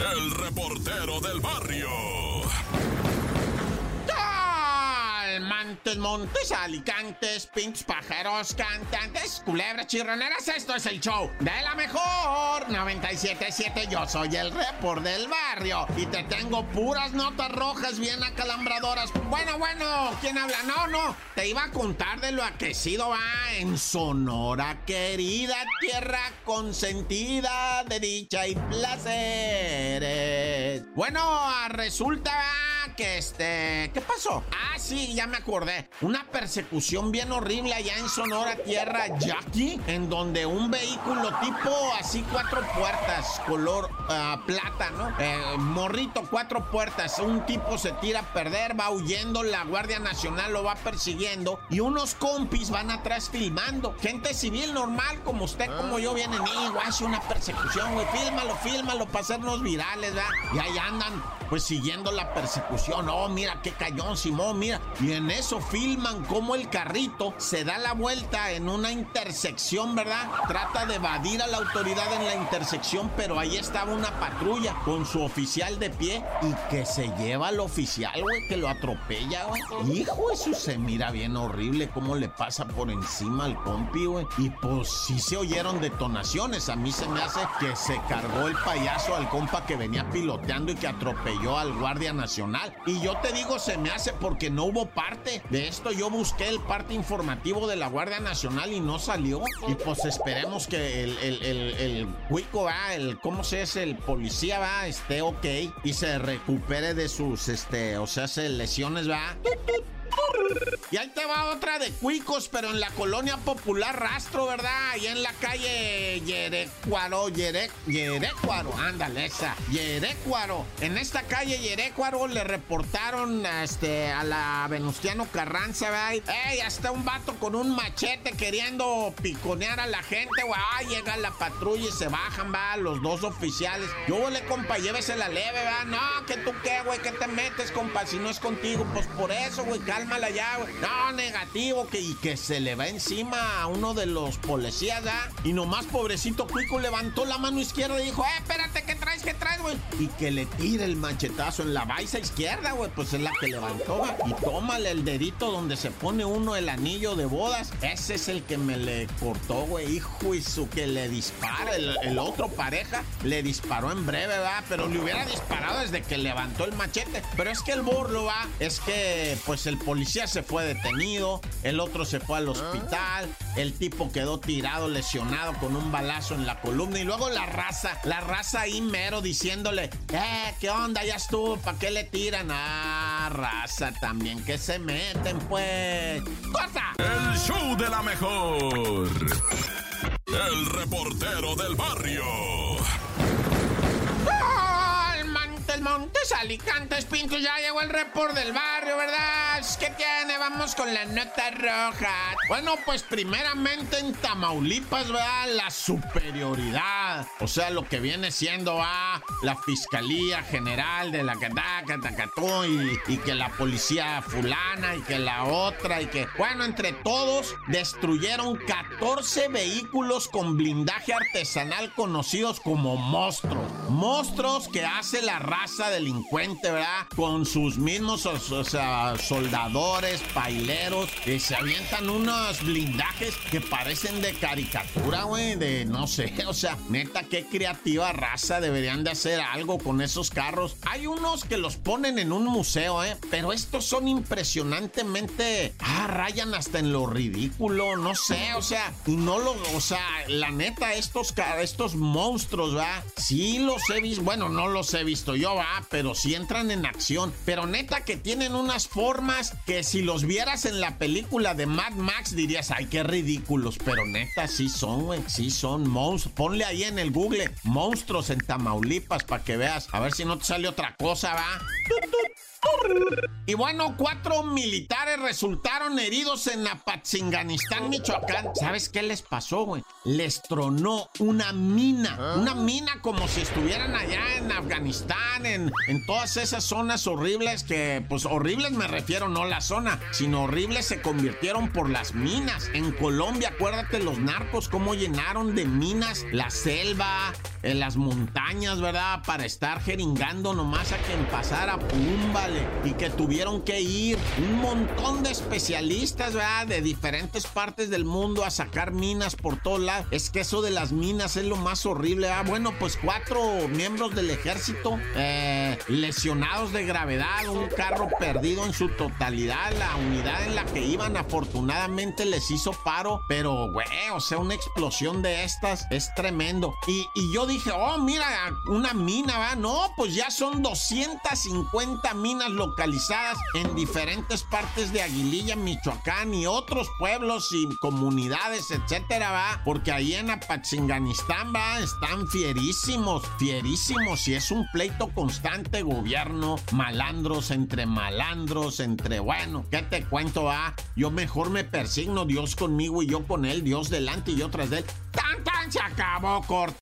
el reportero del barrio. Montes, alicantes, pintos, pájaros, cantantes, culebras, chirroneras. Esto es el show de la mejor 977. Yo soy el report del barrio y te tengo puras notas rojas bien acalambradoras. Bueno, bueno, ¿quién habla? No, no, te iba a contar de lo aquecido va en Sonora, querida tierra consentida de dicha y placeres. Bueno, resulta que este. ¿Qué pasó? Ah, sí, ya me acordé. Una persecución bien horrible allá en Sonora, tierra Jackie, en donde un vehículo tipo así cuatro puertas, color ah, plata, ¿no? Eh, morrito, cuatro puertas. Un tipo se tira a perder, va huyendo, la Guardia Nacional lo va persiguiendo y unos compis van atrás filmando. Gente civil normal, como usted, como yo, vienen y hace una persecución, güey. Fílmalo, fílmalo para hacernos virales, ¿verdad? Y ahí andan, pues siguiendo la persecución. Oh, mira qué cayón, Simón, mira. Y en eso filman cómo el carrito se da la vuelta en una intersección, ¿verdad? Trata de evadir a la autoridad en la intersección, pero ahí estaba una patrulla con su oficial de pie y que se lleva al oficial, güey, que lo atropella, güey. Hijo, eso se mira bien horrible cómo le pasa por encima al compi, güey. Y pues sí se oyeron detonaciones. A mí se me hace que se cargó el payaso al compa que venía piloteando y que atropelló al guardia nacional. Y yo te digo, se me hace porque no hubo parte de esto. Yo busqué el parte informativo de la Guardia Nacional y no salió. Y pues esperemos que el, el, el, el cuico va, el, ¿cómo se es? El policía va, esté ok y se recupere de sus, este, o sea, se lesiones, va. Y ahí te va otra de cuicos, pero en la colonia popular Rastro, ¿verdad? Ahí en la calle Yerecuaro, Yere, Yerecuaro, ándale esa, Yerecuaro. En esta calle Yerecuaro le reportaron este, a la Venustiano Carranza, ¿verdad? ¡Ey! Hasta un vato con un machete queriendo piconear a la gente, güey. Ah, llega la patrulla y se bajan, va, los dos oficiales. Yo le compa, llévese la leve, ¿verdad? No, que tú qué, güey, que te metes, compa, si no es contigo, pues por eso, güey, cálmala ya, güey. No, negativo, que, y que se le va encima a uno de los policías, ¿ah? Y nomás pobrecito Cuico levantó la mano izquierda y dijo, eh, espérate, ¿qué traes, qué traes, güey? Y que le tire el machetazo en la baisa izquierda, güey, pues es la que levantó, güey. Y tómale el dedito donde se pone uno el anillo de bodas. Ese es el que me le cortó, güey. Hijo y su que le dispara. El, otro pareja le disparó en breve, ¿va? Pero le hubiera disparado desde que levantó el machete. Pero es que el burlo, ¿va? Es que, pues el policía se fue detenido, el otro se fue al hospital, el tipo quedó tirado, lesionado con un balazo en la columna y luego la raza, la raza ahí mero diciéndole, eh, ¿qué onda? Ya estuvo, ¿para qué le tiran? Ah, raza también, que se meten pues. ¡Corta! El show de la mejor. El reportero del barrio. Montes, Alicantes, ya llegó el report del barrio, ¿verdad? ¿Qué tiene? Vamos con la nota roja. Bueno, pues primeramente en Tamaulipas, ¿verdad? La superioridad. O sea, lo que viene siendo a la Fiscalía General de la Cataca, Tacatú, y, y que la policía fulana, y que la otra, y que, bueno, entre todos destruyeron 14 vehículos con blindaje artesanal conocidos como monstruos. Monstruos que hace la raza delincuente, ¿verdad? Con sus mismos, soldadores, paileros, que se avientan unos blindajes que parecen de caricatura, güey, de no sé, o sea, neta, qué creativa raza deberían de hacer algo con esos carros. Hay unos que los ponen en un museo, ¿eh? Pero estos son impresionantemente, ah, rayan hasta en lo ridículo, no sé, o sea, y no lo, o sea, la neta, estos, estos monstruos, ¿verdad? Sí los he visto, bueno, no los he visto yo, va, pero sí entran en acción. Pero neta que tienen unas formas que si los vieras en la película de Mad Max dirías, ay, qué ridículos. Pero neta, sí son, güey, sí son monstruos. Ponle ahí en el Google, monstruos en Tamaulipas para que veas. A ver si no te sale otra cosa, va. Y bueno, cuatro militares resultaron heridos en Apatzinganistán, Michoacán. ¿Sabes qué les pasó, güey? Les tronó una mina. Una mina como si estuvieran allá en Afganistán, en, en todas esas zonas horribles que, pues horribles me refiero, no la zona, sino horribles se convirtieron por las minas. En Colombia, acuérdate los narcos, cómo llenaron de minas la selva, en las montañas, ¿verdad? Para estar jeringando nomás a quien pasara, pum, vale. Y que tuvieron que ir un montón de especialistas, ¿verdad? De diferentes partes del mundo a sacar minas por todos lados. Es que eso de las minas es lo más horrible, ¿verdad? Bueno, pues cuatro miembros del ejército eh, lesionados de gravedad, un carro perdido en su totalidad, la unidad en la que iban afortunadamente les hizo paro, pero, güey, o sea, una explosión de estas es tremendo. Y, y yo dije, oh, mira, una mina, ¿va? No, pues ya son 250 minas localizadas en diferentes partes de Aguililla, Michoacán y otros pueblos y comunidades, etcétera, va. Porque ahí en Apatzinganistán, va, están fierísimos, fierísimos. Y es un pleito constante, gobierno, malandros entre malandros, entre, bueno, ¿qué te cuento, va? Yo mejor me persigno, Dios conmigo y yo con él, Dios delante y yo tras de él. ¡Tan, tan! Se acabó, corto.